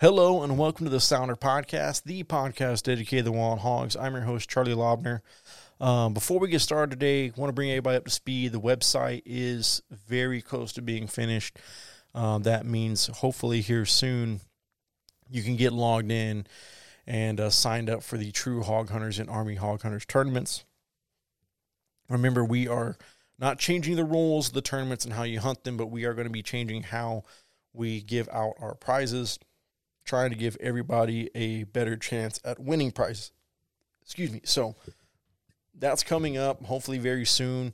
Hello and welcome to the Sounder Podcast, the podcast dedicated to the wild hogs. I'm your host, Charlie Lobner. Um, before we get started today, want to bring everybody up to speed. The website is very close to being finished. Um, that means hopefully here soon you can get logged in and uh, signed up for the True Hog Hunters and Army Hog Hunters tournaments. Remember, we are not changing the rules of the tournaments and how you hunt them, but we are going to be changing how we give out our prizes trying to give everybody a better chance at winning prizes. Excuse me. So that's coming up hopefully very soon.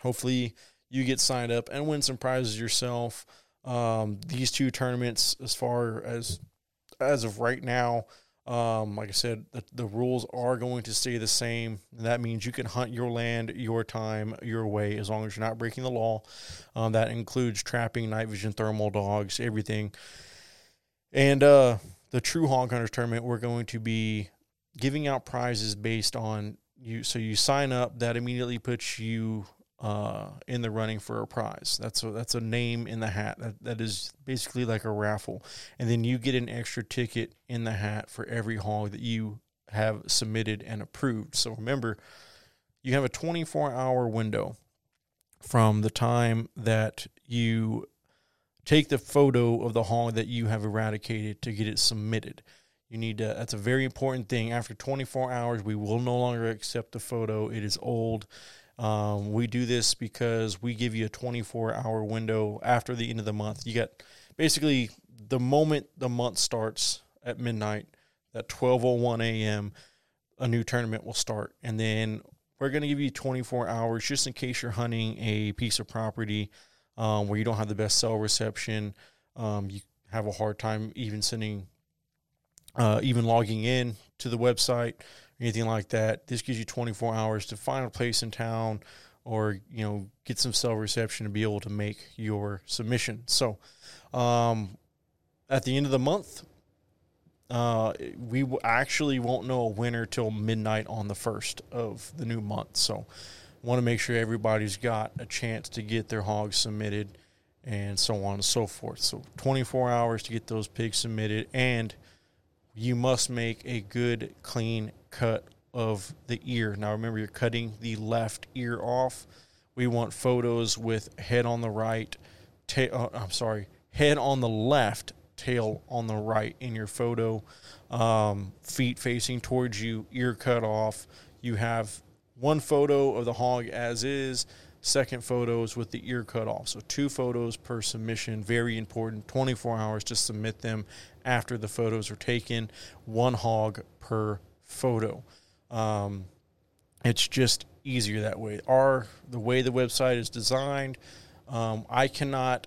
Hopefully you get signed up and win some prizes yourself. Um, these two tournaments, as far as as of right now, um, like I said, the, the, rules are going to stay the same. That means you can hunt your land, your time, your way, as long as you're not breaking the law. Um, that includes trapping, night vision, thermal dogs, everything. And uh, the True Hog Hunters tournament, we're going to be giving out prizes based on you. So you sign up, that immediately puts you uh, in the running for a prize. That's a, that's a name in the hat. That, that is basically like a raffle. And then you get an extra ticket in the hat for every hog that you have submitted and approved. So remember, you have a 24 hour window from the time that you take the photo of the hog that you have eradicated to get it submitted. You need to, that's a very important thing. After 24 hours, we will no longer accept the photo. It is old. Um, we do this because we give you a 24 hour window after the end of the month. You got basically the moment the month starts at midnight, at 12:01 a.m., a new tournament will start, and then we're going to give you 24 hours just in case you're hunting a piece of property um, where you don't have the best cell reception. Um, you have a hard time even sending, uh, even logging in to the website, anything like that. This gives you 24 hours to find a place in town or, you know, get some cell reception to be able to make your submission. So, um, at the end of the month, uh, we actually won't know a winner till midnight on the first of the new month. So, want to make sure everybody's got a chance to get their hogs submitted and so on and so forth. So 24 hours to get those pigs submitted, and you must make a good, clean cut of the ear. Now, remember, you're cutting the left ear off. We want photos with head on the right, tail. Uh, I'm sorry, head on the left, tail on the right in your photo. Um, feet facing towards you, ear cut off. You have one photo of the hog as is, second photos with the ear cut off. So two photos per submission, very important. 24 hours to submit them after the photos are taken, one hog per photo. Um, it's just easier that way. Our the way the website is designed, um, I cannot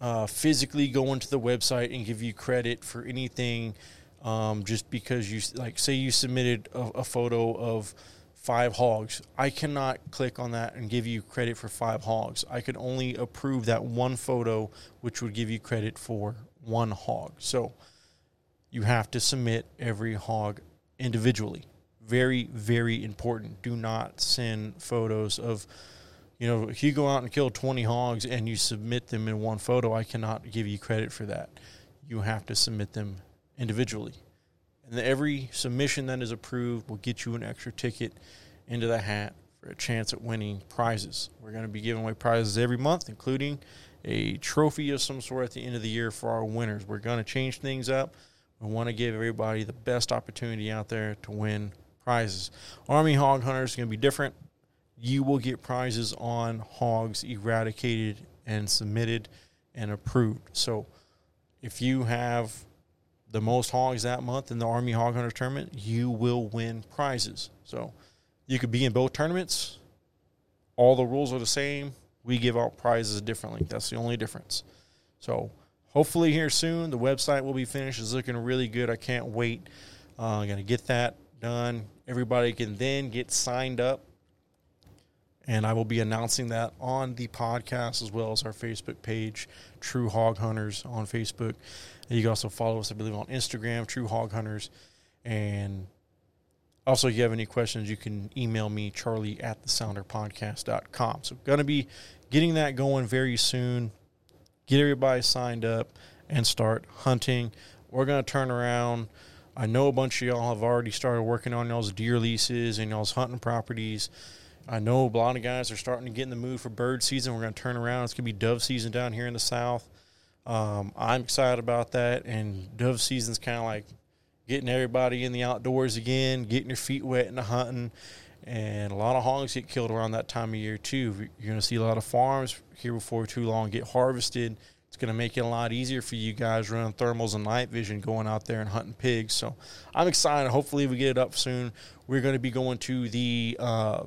uh, physically go into the website and give you credit for anything um, just because you like say you submitted a, a photo of five hogs. I cannot click on that and give you credit for five hogs. I can only approve that one photo, which would give you credit for one hog. So you have to submit every hog individually. Very, very important. Do not send photos of, you know, if you go out and kill 20 hogs and you submit them in one photo, I cannot give you credit for that. You have to submit them individually. And every submission that is approved will get you an extra ticket into the hat for a chance at winning prizes. We're going to be giving away prizes every month, including a trophy of some sort at the end of the year for our winners. We're going to change things up. We want to give everybody the best opportunity out there to win prizes. Army Hog Hunters is going to be different. You will get prizes on hogs eradicated and submitted and approved. So if you have the most hogs that month in the Army Hog Hunter tournament, you will win prizes. So you could be in both tournaments. All the rules are the same. We give out prizes differently. That's the only difference. So hopefully here soon, the website will be finished. It's looking really good. I can't wait. Uh, I'm going to get that done. Everybody can then get signed up. And I will be announcing that on the podcast as well as our Facebook page, True Hog Hunters on Facebook. You can also follow us, I believe, on Instagram, True Hog Hunters. And also, if you have any questions, you can email me, charlie at the sounderpodcast.com. So, we're going to be getting that going very soon. Get everybody signed up and start hunting we're going to turn around. I know a bunch of y'all have already started working on y'all's deer leases and y'all's hunting properties. I know a lot of guys are starting to get in the mood for bird season. We're going to turn around. It's going to be dove season down here in the south. Um, I'm excited about that. And dove season's kind of like getting everybody in the outdoors again, getting your feet wet in the hunting. And a lot of hogs get killed around that time of year too. You're going to see a lot of farms here before too long get harvested. It's going to make it a lot easier for you guys running thermals and night vision going out there and hunting pigs. So I'm excited. Hopefully we get it up soon. We're going to be going to the uh,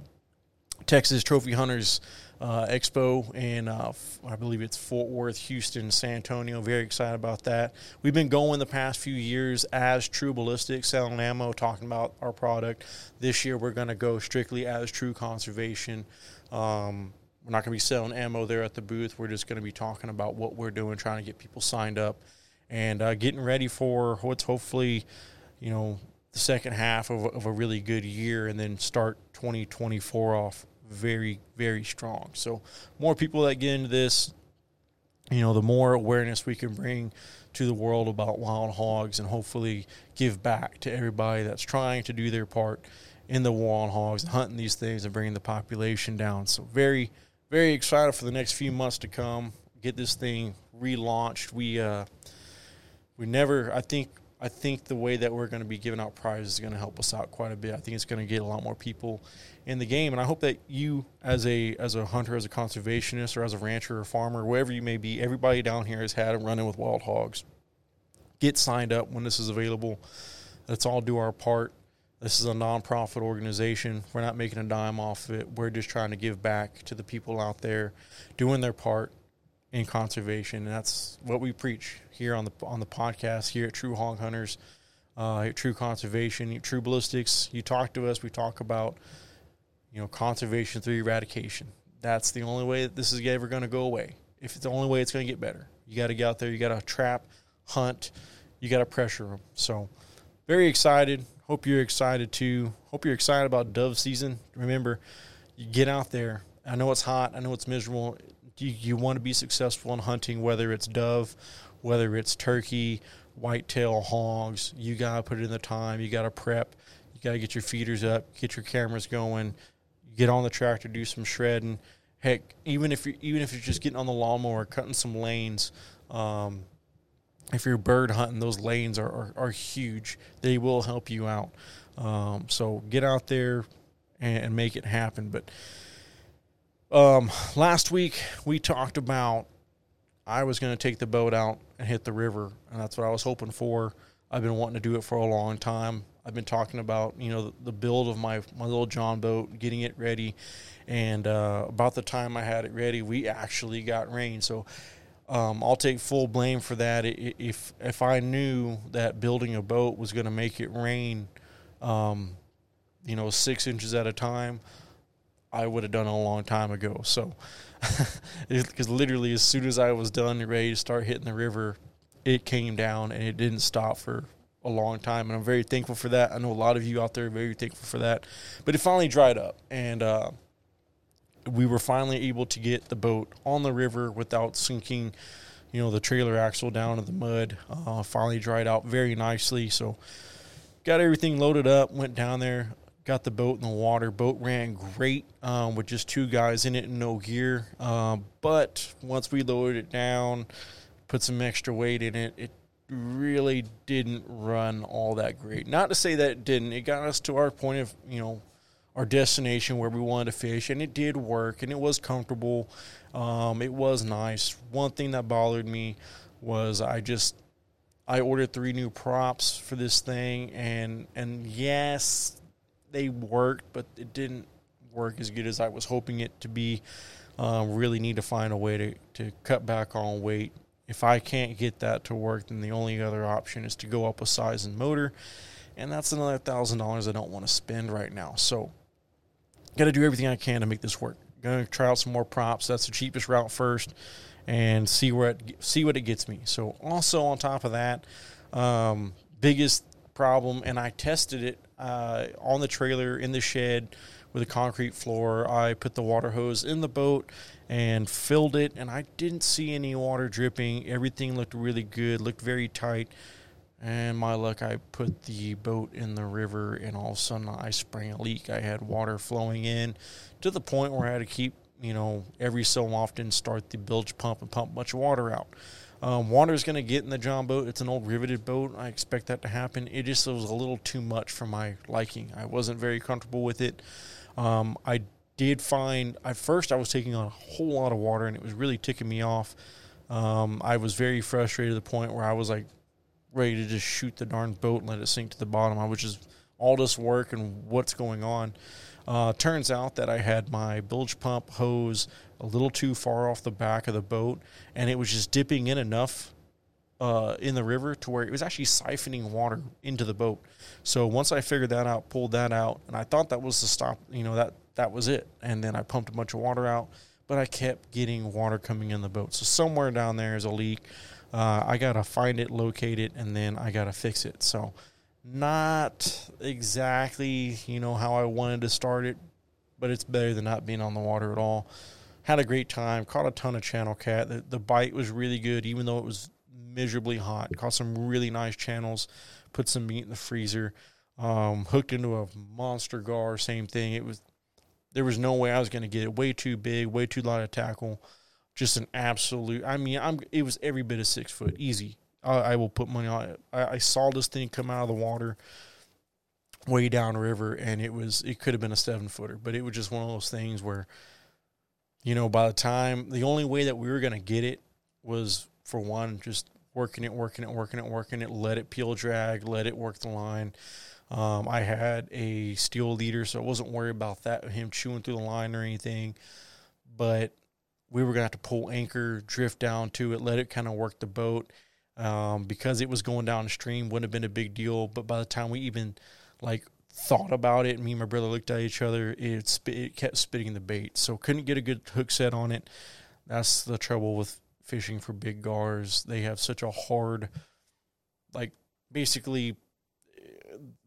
Texas Trophy Hunters uh, Expo, and uh, I believe it's Fort Worth, Houston, San Antonio. Very excited about that. We've been going the past few years as True Ballistics, selling ammo, talking about our product. This year, we're going to go strictly as True Conservation. Um, we're not going to be selling ammo there at the booth. We're just going to be talking about what we're doing, trying to get people signed up, and uh, getting ready for what's hopefully, you know, the second half of, of a really good year, and then start 2024 off very, very strong. So, more people that get into this, you know, the more awareness we can bring to the world about wild hogs and hopefully give back to everybody that's trying to do their part in the wild hogs, hunting these things and bringing the population down. So, very, very excited for the next few months to come. Get this thing relaunched. We, uh, we never, I think, I think the way that we're going to be giving out prizes is going to help us out quite a bit. I think it's going to get a lot more people in the game, and I hope that you, as a as a hunter, as a conservationist, or as a rancher or farmer, wherever you may be, everybody down here has had a run in with wild hogs. Get signed up when this is available. Let's all do our part. This is a nonprofit organization. We're not making a dime off of it. We're just trying to give back to the people out there doing their part in conservation. And that's what we preach here on the on the podcast here at True Hog Hunters, uh, True Conservation, True Ballistics. You talk to us. We talk about you know, conservation through eradication. That's the only way that this is ever going to go away. If it's the only way it's going to get better, you got to get out there. You got to trap, hunt. You got to pressure them. So, very excited. Hope you're excited too. Hope you're excited about dove season. Remember, you get out there. I know it's hot. I know it's miserable. You, you want to be successful in hunting, whether it's dove, whether it's turkey, whitetail, hogs. You got to put in the time. You got to prep. You got to get your feeders up, get your cameras going, get on the tractor, do some shredding. Heck, even if you're even if you're just getting on the lawnmower, cutting some lanes. Um, if you're bird hunting, those lanes are, are, are huge. They will help you out. Um, so get out there and, and, make it happen. But um, last week we talked about I was going to take the boat out and hit the river, and that's what I was hoping for. I've been wanting to do it for a long time. I've been talking about you know the, build of my my little John boat, getting it ready, and uh, about the time I had it ready, we actually got rain. So um, I'll take full blame for that. If if I knew that building a boat was going to make it rain, um, you know, six inches at a time, I would have done a long time ago. So because literally as soon as I was done and ready to start hitting the river, it came down and it didn't stop for a long time, and I'm very thankful for that. I know a lot of you out there are very thankful for that. But it finally dried up, and uh, we were finally able to get the boat on the river without sinking, you know, the trailer axle down in the mud. Uh, finally dried out very nicely. So got everything loaded up, went down there, got the boat in the water. Boat ran great um, with just two guys in it and no gear. Uh, but once we loaded it down, put some extra weight in it, it really didn't run all that great. Not to say that it didn't. It got us to our point of, you know, our destination where we wanted to fish, and it did work, and it was comfortable. Um, it was nice. One thing that bothered me was I just I ordered three new props for this thing, and and yes, they worked, but it didn't work as good as I was hoping it to be. Um, really need to find a way to, to cut back on weight if I can't get that to work, then the only other option is to go up a size and motor, and that's another thousand dollars I don't want to spend right now. So, got to do everything I can to make this work. Going to try out some more props. That's the cheapest route first, and see where it, see what it gets me. So, also on top of that, um, biggest problem, and I tested it uh, on the trailer in the shed with a concrete floor. I put the water hose in the boat and filled it, and I didn't see any water dripping. Everything looked really good, looked very tight. and my luck, I put the boat in the river, and all of a sudden I sprang a leak. I had water flowing in to the point where I had to keep, you know, every so often start the bilge pump and pump of water out. Um, water is going to get in the John boat. It's an old riveted boat. I expect that to happen. It just was a little too much for my liking. I wasn't very comfortable with it. Um, I did find at first I was taking on a whole lot of water, and it was really ticking me off. Um, I was very frustrated to the point where I was like ready to just shoot the darn boat and let it sink to the bottom. I was just all this work and what's going on. Uh, turns out that I had my bilge pump hose a little too far off the back of the boat, and it was just dipping in enough uh, in the river to where it was actually siphoning water into the boat. So once I figured that out, pulled that out, and I thought that was the stop. You know that that was it. And then I pumped a bunch of water out, but I kept getting water coming in the boat. So somewhere down there is a leak. Uh, I gotta find it, locate it, and then I gotta fix it. So not exactly you know how I wanted to start it, but it's better than not being on the water at all. Had a great time. Caught a ton of channel cat. The, the bite was really good, even though it was miserably hot. Caught some really nice channels. Put some meat in the freezer. Um, hooked into a monster gar. Same thing. It was there was no way I was going to get it. Way too big. Way too light of tackle. Just an absolute. I mean, I'm. It was every bit of six foot. Easy. I, I will put money on it. I, I saw this thing come out of the water way down river and it was it could have been a seven footer but it was just one of those things where you know by the time the only way that we were to get it was for one just working it working it working it working it let it peel drag let it work the line um, i had a steel leader so i wasn't worried about that him chewing through the line or anything but we were to have to pull anchor drift down to it let it kind of work the boat um, because it was going downstream wouldn't have been a big deal. But by the time we even like thought about it, me and my brother looked at each other. It it kept spitting the bait, so couldn't get a good hook set on it. That's the trouble with fishing for big gars. They have such a hard, like basically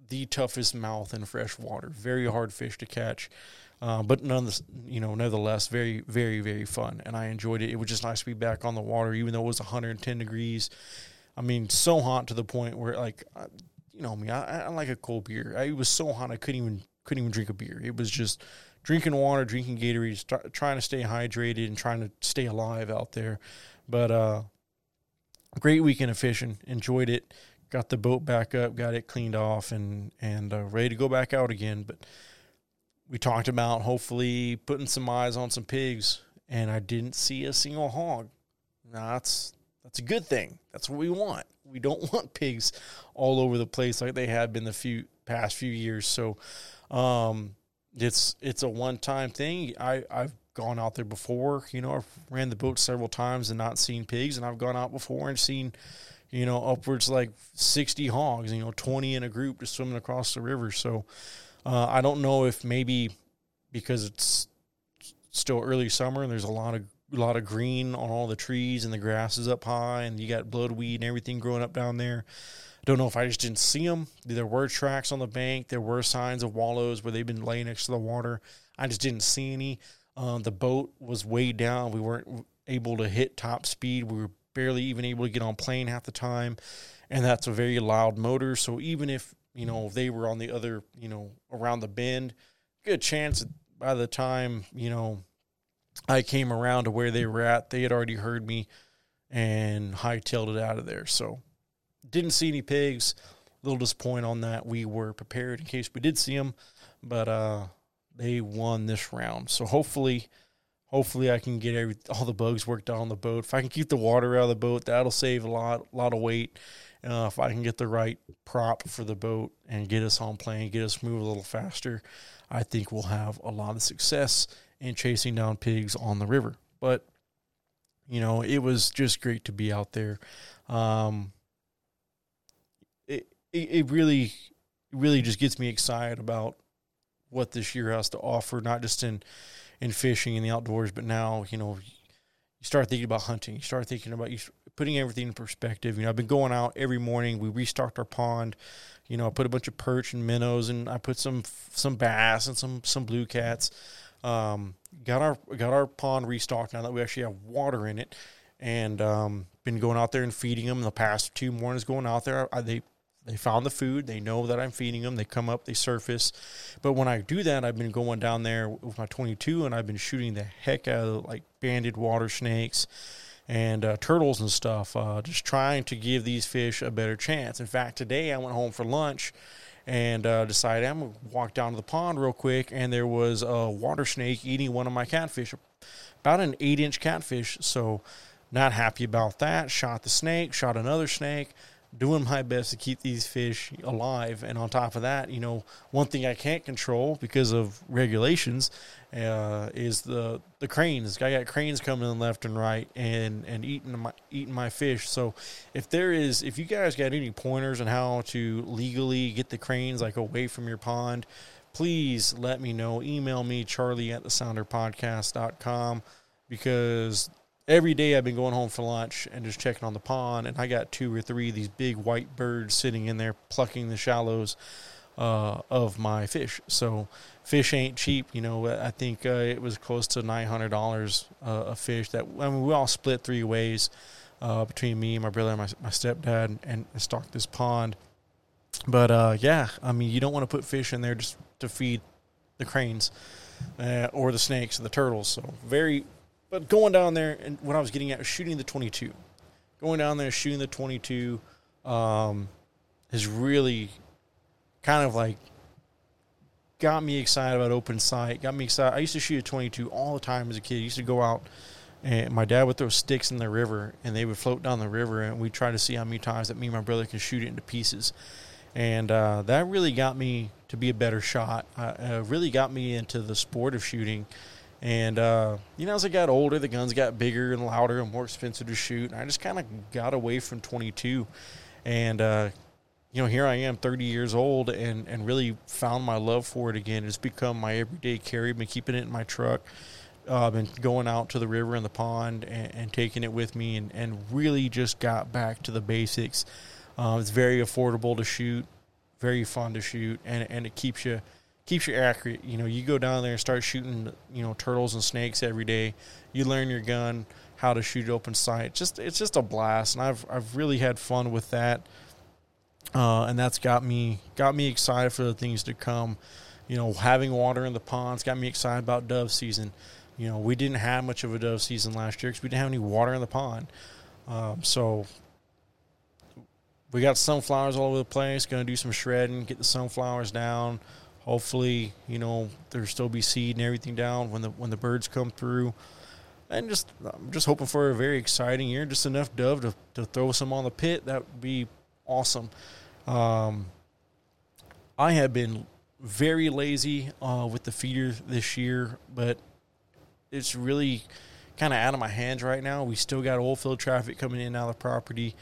the toughest mouth in fresh water. Very hard fish to catch. Uh, but none, you know, nevertheless, very, very, very fun, and I enjoyed it. It was just nice to be back on the water, even though it was 110 degrees. I mean, so hot to the point where, like, you know me, I, I like a cold beer. I, it was so hot I couldn't even couldn't even drink a beer. It was just drinking water, drinking Gatorade, st- trying to stay hydrated and trying to stay alive out there. But uh, great weekend of fishing. Enjoyed it. Got the boat back up, got it cleaned off, and and uh, ready to go back out again. But we talked about hopefully putting some eyes on some pigs, and I didn't see a single hog. Now that's that's a good thing. That's what we want. We don't want pigs all over the place like they have been the few past few years. So um, it's it's a one time thing. I I've gone out there before. You know, I've ran the boat several times and not seen pigs, and I've gone out before and seen you know upwards like sixty hogs. You know, twenty in a group just swimming across the river. So uh, I don't know if maybe because it's still early summer and there's a lot of a lot of green on all the trees and the grass is up high and you got bloodweed and everything growing up down there. Don't know if I just didn't see them. There were tracks on the bank. There were signs of wallows where they've been laying next to the water. I just didn't see any. Um, the boat was way down. We weren't able to hit top speed. We were barely even able to get on plane half the time, and that's a very loud motor. So even if you know, if they were on the other, you know, around the bend, good chance by the time, you know, I came around to where they were at, they had already heard me and hightailed it out of there. So didn't see any pigs. A little disappointed on that. We were prepared in case we did see them, but uh, they won this round. So hopefully, hopefully I can get every all the bugs worked out on the boat. If I can keep the water out of the boat, that'll save a lot, a lot of weight uh, if I can get the right prop for the boat and get us on plane, get us move a little faster, I think we'll have a lot of success in chasing down pigs on the river. But you know, it was just great to be out there. Um, it, it it really really just gets me excited about what this year has to offer, not just in in fishing in the outdoors, but now you know you start thinking about hunting. You start thinking about you putting everything in perspective. You know, I've been going out every morning. We restocked our pond. You know, I put a bunch of perch and minnows, and I put some some bass and some some blue cats. Um, got our got our pond restocked now that we actually have water in it, and um, been going out there and feeding them the past two mornings. Going out there, I, they they found the food. They know that I'm feeding them. They come up, they surface. But when I do that, I've been going down there with my 22 and I've been shooting the heck out of like banded water snakes and uh, turtles and stuff, uh, just trying to give these fish a better chance. In fact, today I went home for lunch and uh, decided I'm going to walk down to the pond real quick, and there was a water snake eating one of my catfish, about an eight inch catfish. So, not happy about that. Shot the snake, shot another snake doing my best to keep these fish alive. And on top of that, you know, one thing I can't control because of regulations uh, is the the cranes. I got cranes coming in left and right and and eating my eating my fish. So if there is, if you guys got any pointers on how to legally get the cranes like away from your pond, please let me know. Email me Charlie at the Sounderpodcast.com because every day I've been going home for lunch and just checking on the pond, and I got two or three of these big white birds sitting in there plucking the shallows uh, of my fish. So fish ain't cheap. You know, I think uh, it was close to nine hundred dollars uh, a fish. That I mean, we all split three ways uh, between me, and my brother, and my, my stepdad, and, and stocked this pond. But uh, yeah, I mean, you don't want to put fish in there just to feed the cranes. Uh, or the snakes and the turtles. So very, but going down there and what I was getting at shooting the 22. Going down there shooting the 22 um, is really kind of like got me excited about open sight. Got me excited. I used to shoot a 22 all the time as a kid. I used to go out and my dad would throw sticks in the river and they would float down the river and we'd try to see how many times that me and my brother can shoot it into pieces. And uh, that really got me to be a better shot. Uh, really got me into the sport of shooting and, uh, you know, as I got older, the guns got bigger and louder and more expensive to shoot. And I just kind of got away from 22. And, uh, you know, here I am 30 years old and, and really found my love for it again. It's become my everyday carry. Been keeping it in my truck. Uh, been going out to the river and the pond and, and taking it with me and, and really just got back to the basics. Uh, it's very affordable to shoot, very fun to shoot, and, and it keeps you – keeps you accurate. You know, you go down there and start shooting, you know, turtles and snakes every day. You learn your gun, how to shoot open sight. Just it's just a blast, and I've I've really had fun with that. Uh, and that's got me got me excited for the things to come. You know, having water in the ponds got me excited about dove season. You know, we didn't have much of a dove season last year because we didn't have any water in the pond. Um, so we got sunflowers all over the place. Going to do some shredding, get the sunflowers down hopefully, you know, there'll still be seed and everything down when the when the birds come through. And just I'm just hoping for a very exciting year, just enough dove to, to throw some on the pit. That would be awesome. Um, I have been very lazy uh, with the feeder this year, but it's really kind of out of my hands right now. We still got oil field traffic coming in and out of the property.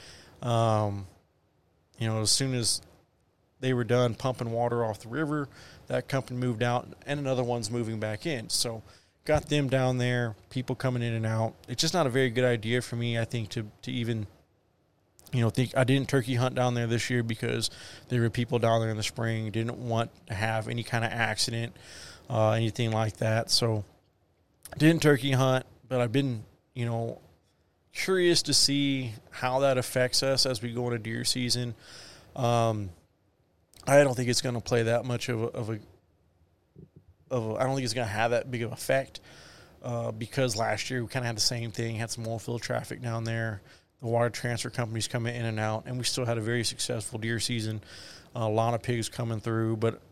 Um, you know, as soon as they were done pumping water off the river, that company moved out, and another one's moving back in. So got them down there, people coming in and out. It's just not a very good idea for me, I think, to to even you know think I didn't turkey hunt down there this year because there were people down there in the spring didn't want to have any kind of accident, uh, anything like that. So didn't turkey hunt, but I've been you know curious to see how that affects us as we go into deer season. Um, I don't think it's going to play that much of a, of a, of a I don't think it's going to have that big of effect uh, because last year we kind of had the same thing, had some oil field traffic down there. The water transfer companies coming in and out, and we still had a very successful deer season. a lot of pigs coming through, but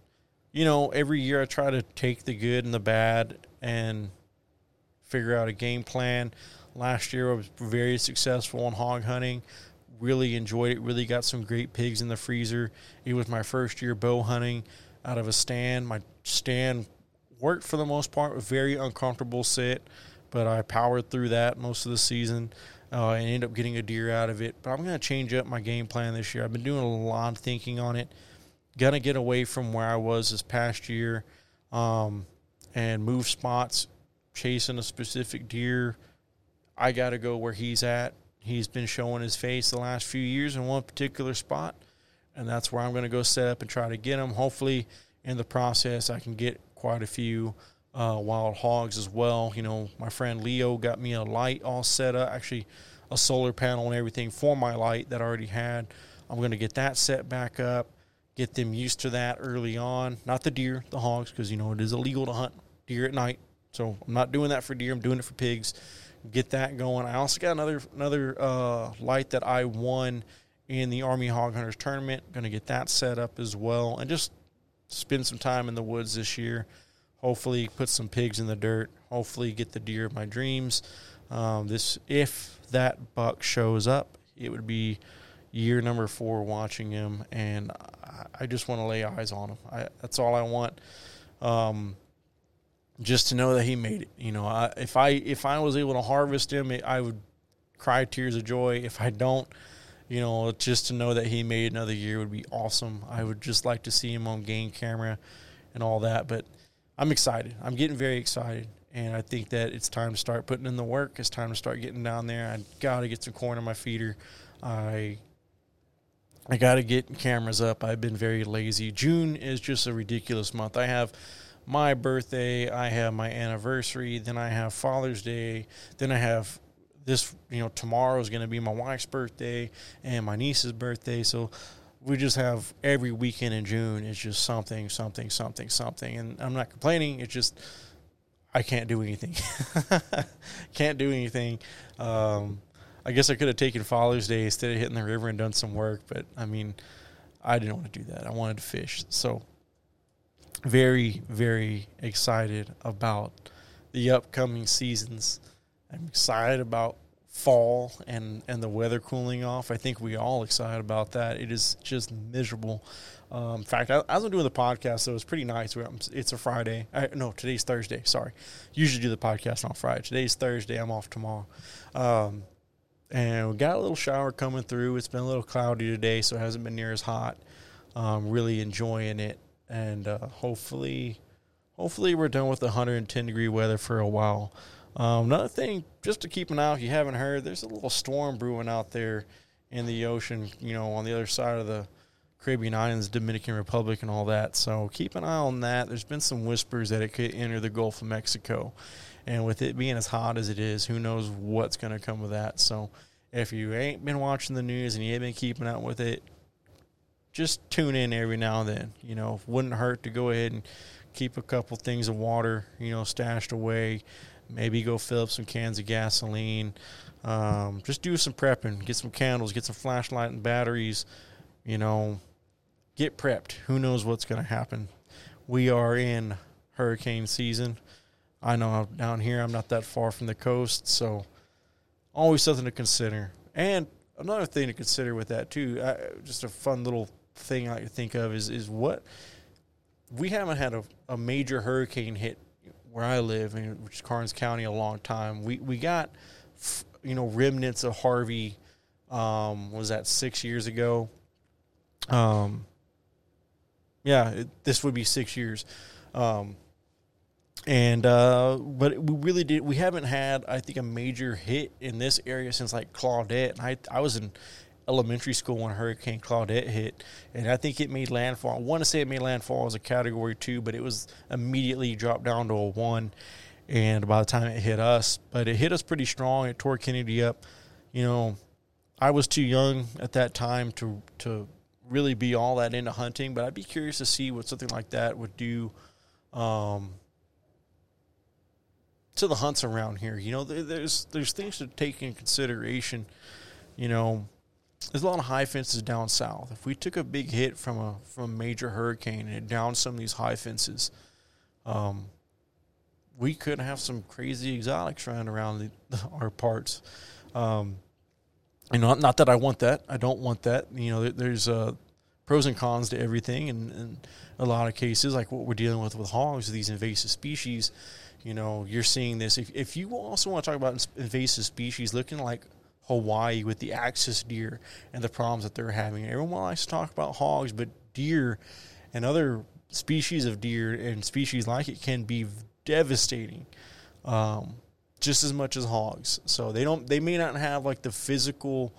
you know, every year I try to take the good and the bad and figure out a game plan. Last year I was very successful on hog hunting really enjoyed it. Really got some great pigs in the freezer. It was my first year bow hunting out of a stand. My stand worked for the most part. Very uncomfortable sit, but I powered through that most of the season. Uh, and ended up getting a deer out of it. But I'm going to change up my game plan this year. I've been doing a lot of thinking on it. Gonna get away from where I was this past year, um, and move spots, chasing a specific deer. I got to go where he's at he's been showing his face the last few years in one particular spot, and that's where I'm going to go set up and try to get him. Hopefully, in the process, I can get quite a few uh, wild hogs as well. You know, my friend Leo got me a light all set up. Actually, a solar panel and everything for my light that I already had. I'm going to get that set back up, get them used to that early on. Not the deer, the hogs, because you know it is illegal to hunt deer at night. So I'm not doing that for deer. I'm doing it for pigs. Get that going. I also got another another uh, light that I won in the Army Hog Hunters tournament. Going to get that set up as well, and just spend some time in the woods this year. Hopefully, put some pigs in the dirt. Hopefully, get the deer of my dreams. Um, this, if that buck shows up, it would be year number four watching him, and I, I just want to lay eyes on him. I, that's all I want. Um, just to know that he made it. You know, I, if I if I was able to harvest him, it, I would cry tears of joy. If I don't, you know, just to know that he made another year would be awesome. I would just like to see him on game camera and all that. But I'm excited. I'm getting very excited. And I think that it's time to start putting in the work. It's time to start getting down there. I got to get some corn on my feeder. I I got to get cameras up. I've been very lazy. June is just a ridiculous month. I have my birthday, I have my anniversary, then I have Father's Day, then I have this, you know, tomorrow is going to be my wife's birthday and my niece's birthday. So we just have every weekend in June is just something, something, something, something. And I'm not complaining. It's just I can't do anything. can't do anything. Um, I guess I could have taken Father's Day instead of hitting the river and done some work, but I mean, I didn't want to do that. I wanted to fish. So very, very excited about the upcoming seasons. I'm excited about fall and, and the weather cooling off. I think we all excited about that. It is just miserable. Um, in fact, I, as I'm doing the podcast, so it was pretty nice. It's a Friday. I, no, today's Thursday. Sorry. Usually do the podcast on Friday. Today's Thursday. I'm off tomorrow. Um, and we got a little shower coming through. It's been a little cloudy today, so it hasn't been near as hot. Um, really enjoying it and uh, hopefully, hopefully we're done with the 110 degree weather for a while. Um, another thing, just to keep an eye, if you haven't heard, there's a little storm brewing out there in the ocean. You know, on the other side of the Caribbean islands, Dominican Republic, and all that. So keep an eye on that. There's been some whispers that it could enter the Gulf of Mexico, and with it being as hot as it is, who knows what's going to come with that. So if you ain't been watching the news and you ain't been keeping up with it, just tune in every now and then. You know, wouldn't hurt to go ahead and keep a couple things of water, you know, stashed away. Maybe go fill up some cans of gasoline. Um, just do some prepping. Get some candles. Get some flashlight and batteries. You know, get prepped. Who knows what's going to happen? We are in hurricane season. I know down here I'm not that far from the coast, so always something to consider. And another thing to consider with that too, uh, just a fun little thing I can think of is is what we haven't had a, a major hurricane hit where I live, in, which is Karnes County, a long time. We we got you know remnants of Harvey. Um, was that six years ago? Um, yeah, it, this would be six years. Um, and uh, but we really did. We haven't had, I think, a major hit in this area since like Claudette. And I I was in elementary school when Hurricane Claudette hit, and I think it made landfall. I want to say it made landfall as a Category Two, but it was immediately dropped down to a one. And by the time it hit us, but it hit us pretty strong. It tore Kenedy up. You know, I was too young at that time to to really be all that into hunting, but I'd be curious to see what something like that would do. Um, to the hunts around here, you know, there's there's things to take in consideration. You know, there's a lot of high fences down south. If we took a big hit from a from a major hurricane and it downed some of these high fences, um, we could have some crazy exotics running around the, our parts. Um, and not not that I want that. I don't want that. You know, there's uh, pros and cons to everything, and, and a lot of cases, like what we're dealing with with hogs, these invasive species. You know, you're seeing this. If if you also want to talk about invasive species, looking like Hawaii with the axis deer and the problems that they're having. Everyone likes to talk about hogs, but deer and other species of deer and species like it can be devastating, um, just as much as hogs. So they don't. They may not have like the physical.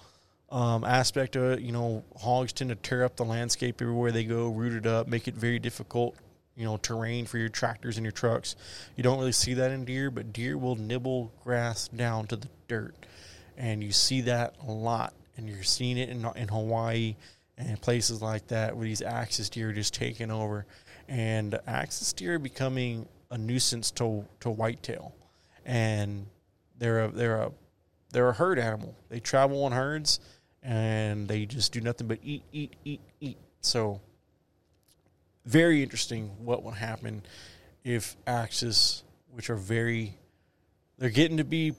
Um, aspect of it, you know, hogs tend to tear up the landscape everywhere they go, root it up, make it very difficult you know terrain for your tractors and your trucks. You don't really see that in deer, but deer will nibble grass down to the dirt and you see that a lot, and you're seeing it in in Hawaii and places like that where these axis deer are just taking over, and axis deer are becoming a nuisance to to whitetail, and they're a they're a they're a herd animal. They travel in herds, and they just do nothing but eat, eat, eat, eat. So, very interesting what would happen if axis, which are very, they're getting to be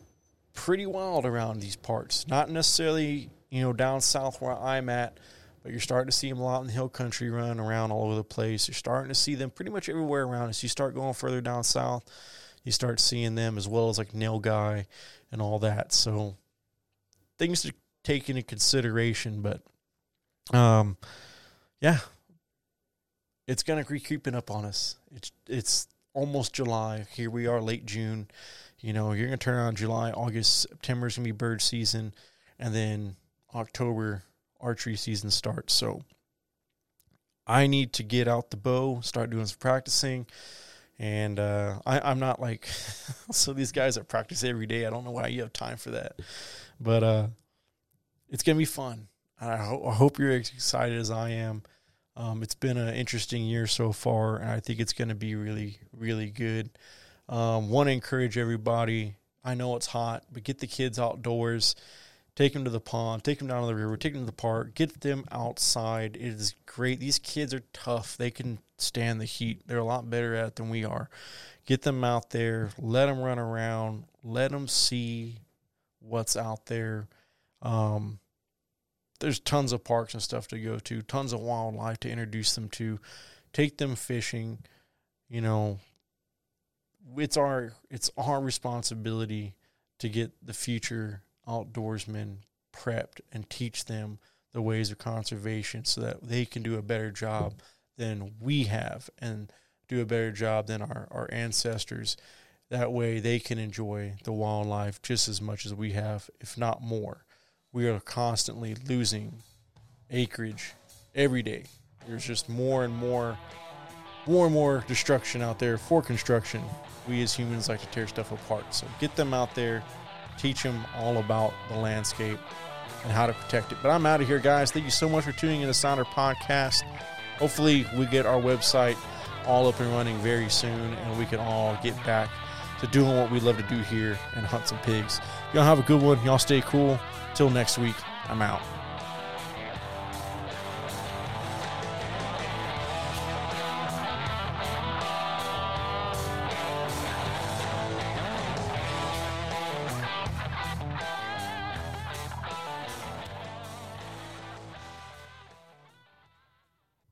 pretty wild around these parts. Not necessarily, you know, down south where I'm at, but you're starting to see them a lot in the hill country running around all over the place. You're starting to see them pretty much everywhere around us. You start going further down south, you start seeing them as well as like nilgai and all that. So things to take into consideration, but um, yeah, it's gonna be creeping up on us. It's it's almost July. Here we are, late June. You know, you're gonna turn on July, August, September is gonna be bird season, and then October archery season starts. So I need to get out the bow, start doing some practicing. And uh, I, am not like so these guys that practice every day. I don't know why you have time for that, but uh, it's gonna be fun. I, ho- I hope you're as excited as I am. Um, it's been an interesting year so far, and I think it's going to be really, really good. Um, Want to encourage everybody. I know it's hot, but get the kids outdoors. Take them to the pond. Take them down to the river. Take them to the park. Get them outside. It is great. These kids are tough. They can stand the heat. They're a lot better at it than we are. Get them out there. Let them run around. Let them see what's out there. Um, there's tons of parks and stuff to go to, tons of wildlife to introduce them to, take them fishing. You know, it's our it's our responsibility to get the future outdoorsmen prepped and teach them the ways of conservation so that they can do a better job than we have and do a better job than our, our ancestors. That way they can enjoy the wildlife just as much as we have, if not more we are constantly losing acreage every day. There's just more and more, more and more destruction out there for construction. We as humans like to tear stuff apart. So get them out there, teach them all about the landscape and how to protect it. But I'm out of here, guys. Thank you so much for tuning in to Sounder Podcast. Hopefully, we get our website all up and running very soon and we can all get back to doing what we love to do here and hunt some pigs. Y'all have a good one. Y'all stay cool. Till next week, I'm out.